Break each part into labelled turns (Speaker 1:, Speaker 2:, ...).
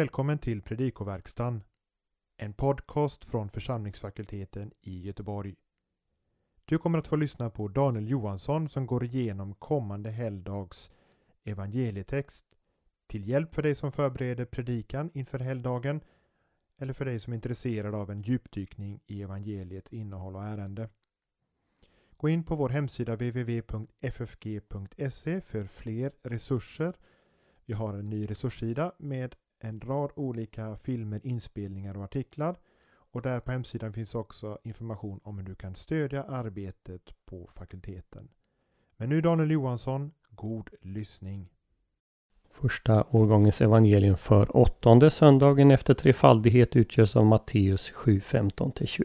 Speaker 1: Välkommen till Predikoverkstan, en podcast från församlingsfakulteten i Göteborg. Du kommer att få lyssna på Daniel Johansson som går igenom kommande helgdags evangelietext till hjälp för dig som förbereder predikan inför helgdagen eller för dig som är intresserad av en djupdykning i evangeliets innehåll och ärende. Gå in på vår hemsida www.ffg.se för fler resurser. Vi har en ny resurssida med en rad olika filmer, inspelningar och artiklar. Och där på hemsidan finns också information om hur du kan stödja arbetet på fakulteten. Men nu Daniel Johansson, god lyssning!
Speaker 2: Första årgångens evangelium för åttonde söndagen efter trefaldighet utgörs av Matteus 7, 15-21.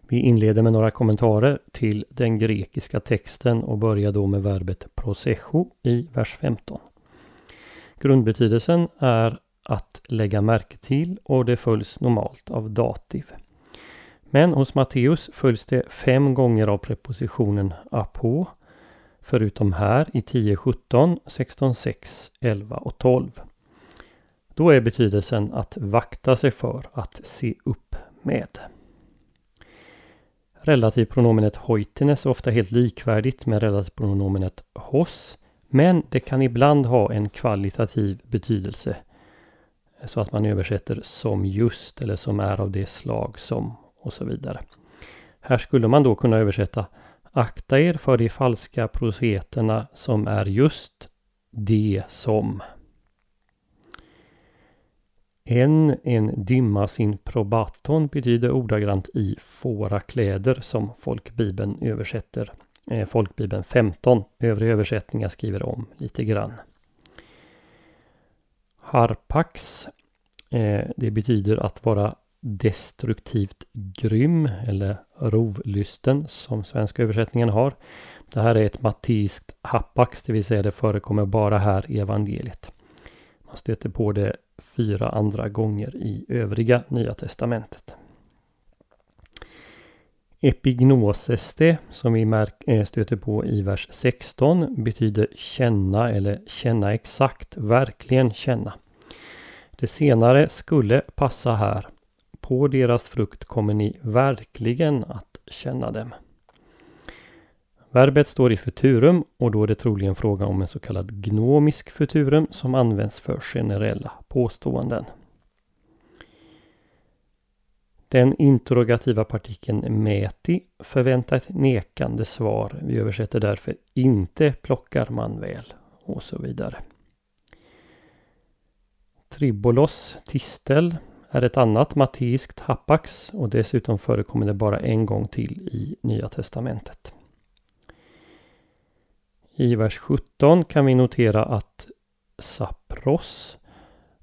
Speaker 2: Vi inleder med några kommentarer till den grekiska texten och börjar då med verbet prosecho i vers 15. Grundbetydelsen är att lägga märke till och det följs normalt av dativ. Men hos Matteus följs det fem gånger av prepositionen apo förutom här i 10, 17, 16, 6, 11 och 12. Då är betydelsen att vakta sig för, att se upp med. Relativpronomenet hoitines är ofta helt likvärdigt med relativpronomenet hos men det kan ibland ha en kvalitativ betydelse. Så att man översätter som just eller som är av det slag som och så vidare. Här skulle man då kunna översätta Akta er för de falska profeterna som är just det som. En, en dimma sin probaton betyder ordagrant i fåra kläder som folkbibeln översätter Eh, folkbibeln 15. Övriga översättningar skriver om lite grann. Harpax. Eh, det betyder att vara destruktivt grym eller rovlysten som svenska översättningen har. Det här är ett matteiskt hapax, det vill säga det förekommer bara här i evangeliet. Man stöter på det fyra andra gånger i övriga Nya Testamentet. Epignoseste som vi eh, stöter på i vers 16 betyder känna eller känna exakt, verkligen känna. Det senare skulle passa här. På deras frukt kommer ni verkligen att känna dem. Verbet står i futurum och då är det troligen fråga om en så kallad gnomisk futurum som används för generella påståenden. Den interrogativa partikeln mäti förväntar ett nekande svar. Vi översätter därför inte plockar man väl och så vidare. Tribolos, tistel, är ett annat matteiskt hapax och dessutom förekommer det bara en gång till i Nya Testamentet. I vers 17 kan vi notera att sapros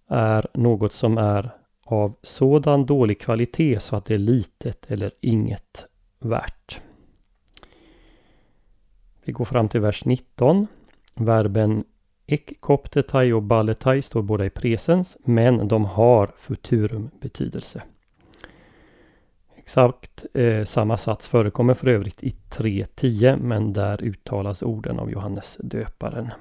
Speaker 2: är något som är av sådan dålig kvalitet så att det är litet eller inget värt. Vi går fram till vers 19. Verben ekkoptetai och balletai står båda i presens men de har futurum betydelse. Exakt eh, samma sats förekommer för övrigt i 3.10 men där uttalas orden av Johannes döparen.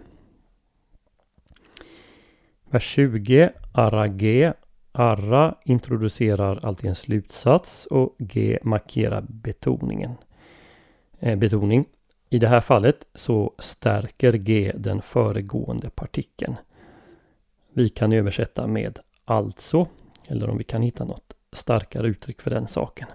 Speaker 2: Vers 20, arage Arra introducerar alltid en slutsats och G markerar betoningen. Eh, betoning. I det här fallet så stärker G den föregående partikeln. Vi kan översätta med alltså, eller om vi kan hitta något starkare uttryck för den saken.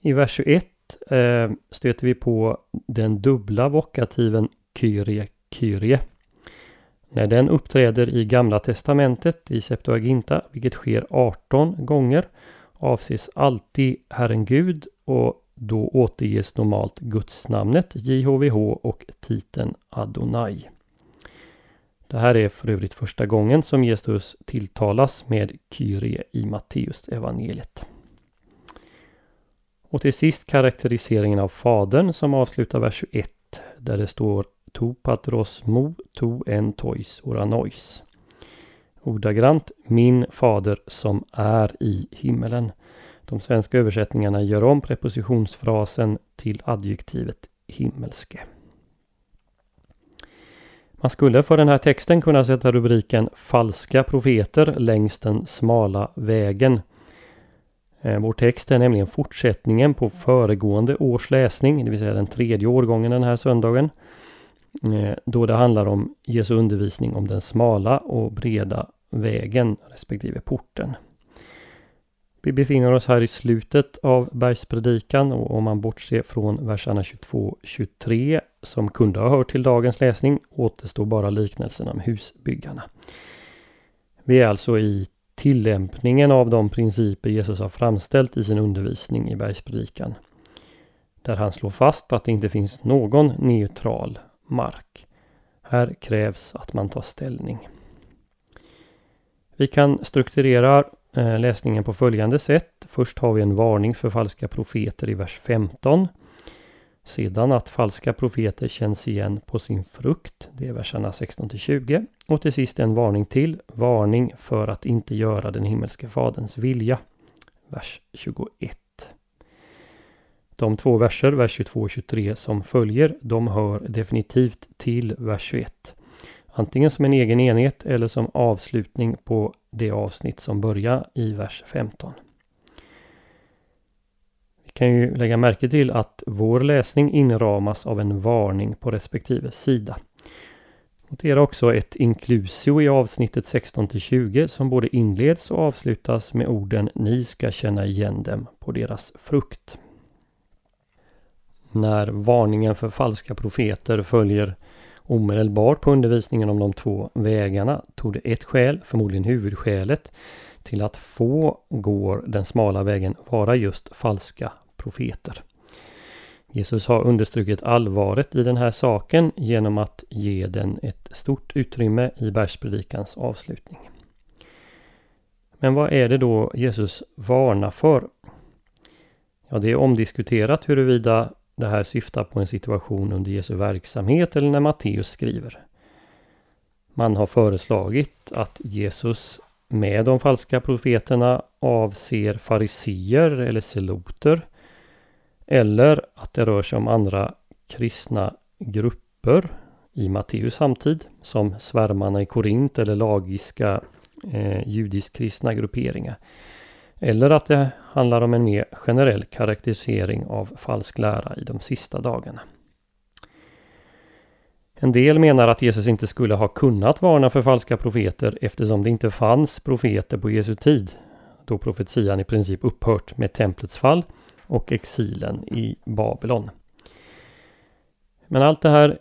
Speaker 2: I vers 21 eh, stöter vi på den dubbla vokativen Kyrie Kyrie när den uppträder i Gamla Testamentet i Septuaginta, vilket sker 18 gånger, avses alltid Herren Gud och då återges normalt gudsnamnet JHVH och titeln Adonai. Det här är för övrigt första gången som Jesus tilltalas med Kyrie i Matteus evangeliet. Och till sist karaktäriseringen av Fadern som avslutar vers 21 där det står to patros mo to en tois oranois. Ordagrant min fader som är i himmelen. De svenska översättningarna gör om prepositionsfrasen till adjektivet himmelske. Man skulle för den här texten kunna sätta rubriken Falska profeter längs den smala vägen. Eh, vår text är nämligen fortsättningen på föregående års läsning, det vill säga den tredje årgången den här söndagen. Eh, då det handlar om Jesu undervisning om den smala och breda vägen respektive porten. Vi befinner oss här i slutet av bergspredikan och om man bortser från verserna 22-23 som kunde ha hört till dagens läsning återstår bara liknelsen om husbyggarna. Vi är alltså i tillämpningen av de principer Jesus har framställt i sin undervisning i bergspredikan. Där han slår fast att det inte finns någon neutral mark. Här krävs att man tar ställning. Vi kan strukturera eh, läsningen på följande sätt. Först har vi en varning för falska profeter i vers 15. Sedan att falska profeter känns igen på sin frukt. Det är verserna 16 till 20. Och till sist en varning till. Varning för att inte göra den himmelske faderns vilja. Vers 21. De två verser, vers 22 och 23 som följer, de hör definitivt till vers 21. Antingen som en egen enhet eller som avslutning på det avsnitt som börjar i vers 15. Vi kan ju lägga märke till att vår läsning inramas av en varning på respektive sida. Notera också ett inklusio i avsnittet 16 20 som både inleds och avslutas med orden Ni ska känna igen dem på deras frukt. När varningen för falska profeter följer omedelbart på undervisningen om de två vägarna tog det ett skäl, förmodligen huvudskälet, till att få går den smala vägen vara just falska profeter. Jesus har understrukit allvaret i den här saken genom att ge den ett stort utrymme i bergspredikans avslutning. Men vad är det då Jesus varnar för? Ja, det är omdiskuterat huruvida det här syftar på en situation under Jesu verksamhet eller när Matteus skriver. Man har föreslagit att Jesus med de falska profeterna avser fariseer eller seloter. Eller att det rör sig om andra kristna grupper i Matteus samtid som svärmarna i Korint eller lagiska eh, judisk-kristna grupperingar. Eller att det handlar om en mer generell karaktärisering av falsk lära i de sista dagarna. En del menar att Jesus inte skulle ha kunnat varna för falska profeter eftersom det inte fanns profeter på Jesu tid, då profetian i princip upphört med templets fall och exilen i Babylon. Men allt det här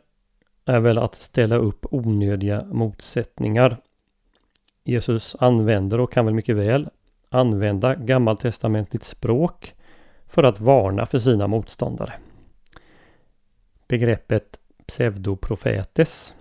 Speaker 2: är väl att ställa upp onödiga motsättningar. Jesus använder och kan väl mycket väl använda gammaltestamentligt språk för att varna för sina motståndare. Begreppet pseudoprofetes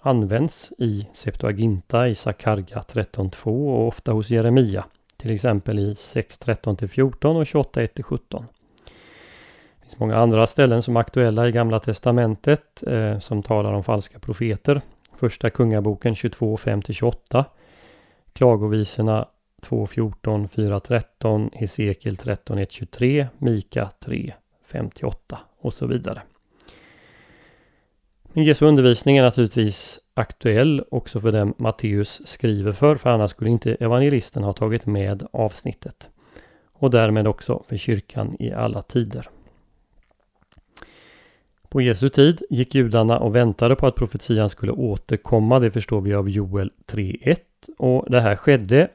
Speaker 2: används i Septuaginta i Sakarga 13.2 och ofta hos Jeremia, till exempel i 6.13-14 och 28.1-17. Det finns många andra ställen som är aktuella i Gamla Testamentet eh, som talar om falska profeter. Första Kungaboken 22, 5-28. Klagovisorna 2.14, 4.13, Hesekiel 13.1.23, Mika 3.58 och så vidare. Men Jesu undervisning är naturligtvis aktuell också för dem Matteus skriver för, för annars skulle inte evangelisten ha tagit med avsnittet. Och därmed också för kyrkan i alla tider. På Jesu tid gick judarna och väntade på att profetian skulle återkomma, det förstår vi av Joel 3.1 och det här skedde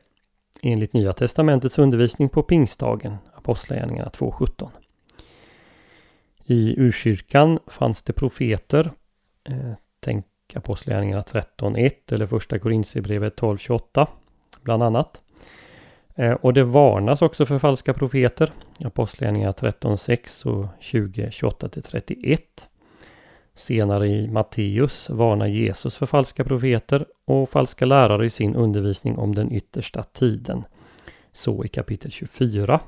Speaker 2: enligt Nya Testamentets undervisning på pingstdagen, Apostlagärningarna 2.17. I urkyrkan fanns det profeter, eh, tänk Apostlagärningarna 13.1 eller första Korintierbrevet 12.28 bland annat. Eh, och det varnas också för falska profeter, Apostlagärningarna 13.6 och 20.28-31. Senare i Matteus varnar Jesus för falska profeter och falska lärare i sin undervisning om den yttersta tiden. Så i kapitel 24.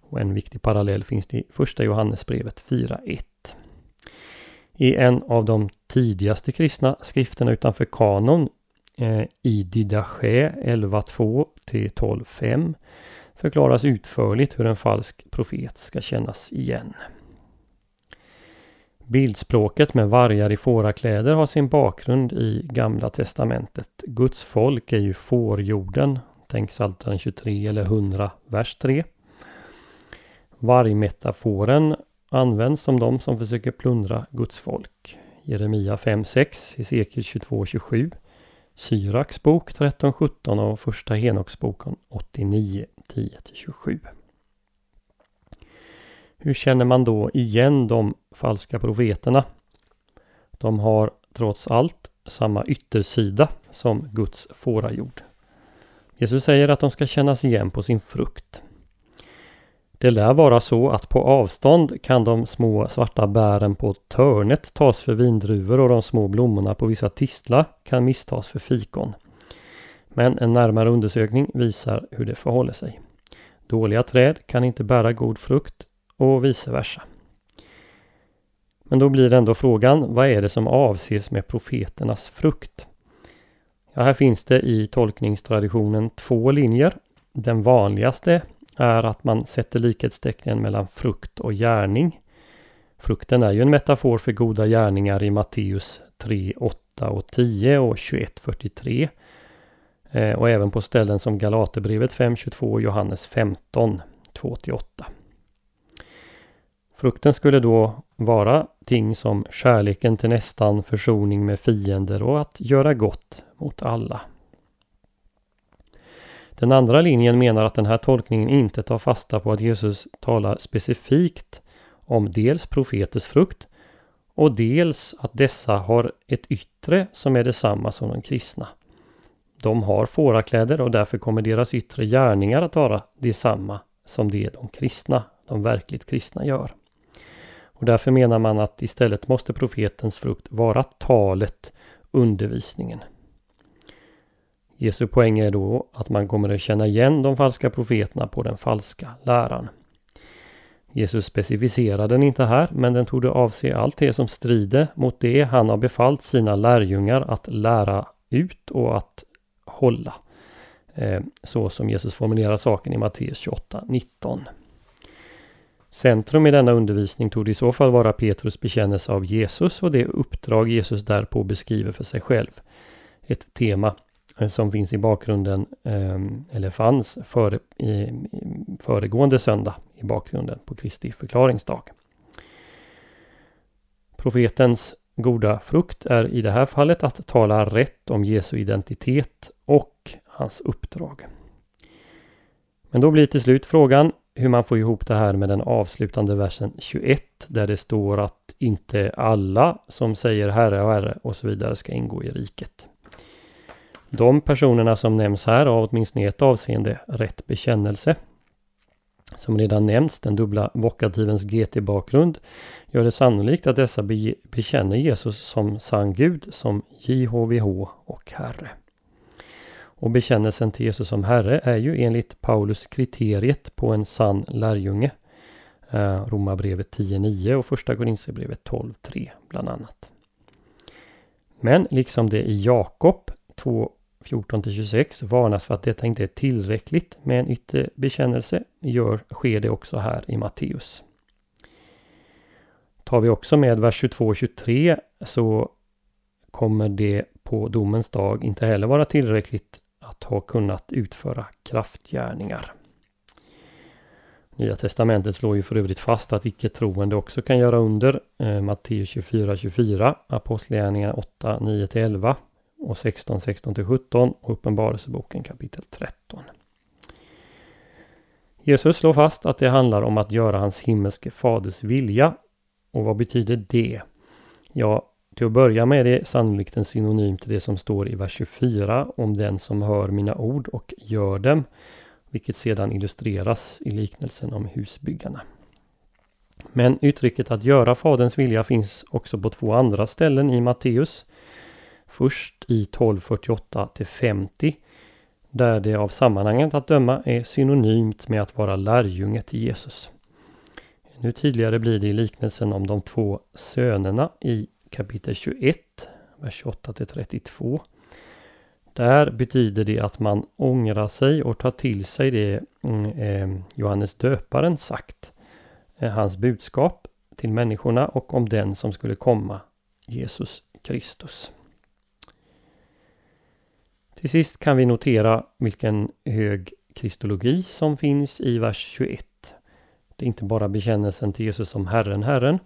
Speaker 2: Och en viktig parallell finns det i första Johannesbrevet 4.1. I en av de tidigaste kristna skrifterna utanför kanon, eh, i Didache 11.2 till 12.5, förklaras utförligt hur en falsk profet ska kännas igen. Bildspråket med vargar i fårakläder har sin bakgrund i Gamla Testamentet. Guds folk är ju fårjorden. Tänk Psaltaren 23 eller 100, vers 3. Vargmetaforen används som de som försöker plundra Guds folk. Jeremia 5.6, Hesekiel 22.27, Syraks bok 13.17 och första Henoksboken 89, 10-27. Hur känner man då igen de falska profeterna? De har trots allt samma yttersida som Guds fårajord. Jesus säger att de ska kännas igen på sin frukt. Det lär vara så att på avstånd kan de små svarta bären på törnet tas för vindruvor och de små blommorna på vissa tistlar kan misstas för fikon. Men en närmare undersökning visar hur det förhåller sig. Dåliga träd kan inte bära god frukt och vice versa. Men då blir ändå frågan, vad är det som avses med profeternas frukt? Ja, här finns det i tolkningstraditionen två linjer. Den vanligaste är att man sätter likhetstecken mellan frukt och gärning. Frukten är ju en metafor för goda gärningar i Matteus 3, 8 och 10 och 21, 43. Eh, och även på ställen som Galaterbrevet 5, 22 och Johannes 15, 2-8. Frukten skulle då vara ting som kärleken till nästan, försoning med fiender och att göra gott mot alla. Den andra linjen menar att den här tolkningen inte tar fasta på att Jesus talar specifikt om dels profeters frukt och dels att dessa har ett yttre som är detsamma som de kristna. De har fårakläder och därför kommer deras yttre gärningar att vara detsamma som det de kristna, de verkligt kristna gör. Och därför menar man att istället måste profetens frukt vara talet, undervisningen. Jesu poäng är då att man kommer att känna igen de falska profeterna på den falska läran. Jesus specificerar den inte här, men den tog avse allt det som strider mot det han har befallt sina lärjungar att lära ut och att hålla. Eh, så som Jesus formulerar saken i Matteus 28, 19. Centrum i denna undervisning tog i så fall vara Petrus bekännelse av Jesus och det uppdrag Jesus därpå beskriver för sig själv. Ett tema eh, som finns i bakgrunden, ehm, eller fanns före, i, föregående söndag i bakgrunden på Kristi förklaringsdag. Profetens goda frukt är i det här fallet att tala rätt om Jesu identitet och hans uppdrag. Men då blir till slut frågan hur man får ihop det här med den avslutande versen 21 där det står att inte alla som säger Herre och Herre och så vidare ska ingå i riket. De personerna som nämns här har åtminstone ett avseende rätt bekännelse. Som redan nämnts, den dubbla vokativens GT-bakgrund gör det sannolikt att dessa be bekänner Jesus som sann Gud, som JHVH och Herre. Och bekännelsen till Jesus som Herre är ju enligt Paulus kriteriet på en sann lärjunge. Eh, Romarbrevet 10.9 och Första Korinthierbrevet 12.3 bland annat. Men liksom det i Jakob 2.14-26 varnas för att detta inte är tillräckligt med en yttre bekännelse. Gör, sker det också här i Matteus. Tar vi också med vers 22 och 23 så kommer det på domens dag inte heller vara tillräckligt att ha kunnat utföra kraftgärningar. Nya testamentet slår ju för övrigt fast att icke-troende också kan göra under. Eh, Matteus 24, 24, Apostlagärningarna 8, 9-11 och 16, 16 till 17 och Uppenbarelseboken kapitel 13. Jesus slår fast att det handlar om att göra hans himmelske faders vilja. Och vad betyder det? Ja, till att börja med är det sannolikt en synonym till det som står i vers 24 om den som hör mina ord och gör dem, vilket sedan illustreras i liknelsen om husbyggarna. Men uttrycket att göra faderns vilja finns också på två andra ställen i Matteus. Först i 1248 till 50 där det av sammanhanget att döma är synonymt med att vara lärjunge till Jesus. Nu tydligare blir det i liknelsen om de två sönerna i kapitel 21, vers 28 till 32. Där betyder det att man ångrar sig och tar till sig det mm, eh, Johannes döparen sagt. Eh, hans budskap till människorna och om den som skulle komma, Jesus Kristus. Till sist kan vi notera vilken hög kristologi som finns i vers 21. Det är inte bara bekännelsen till Jesus som Herren, Herren.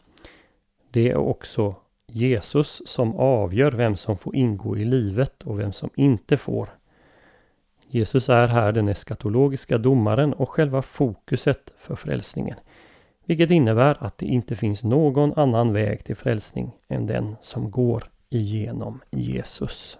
Speaker 2: Det är också Jesus som avgör vem som får ingå i livet och vem som inte får. Jesus är här den eskatologiska domaren och själva fokuset för frälsningen. Vilket innebär att det inte finns någon annan väg till frälsning än den som går igenom Jesus.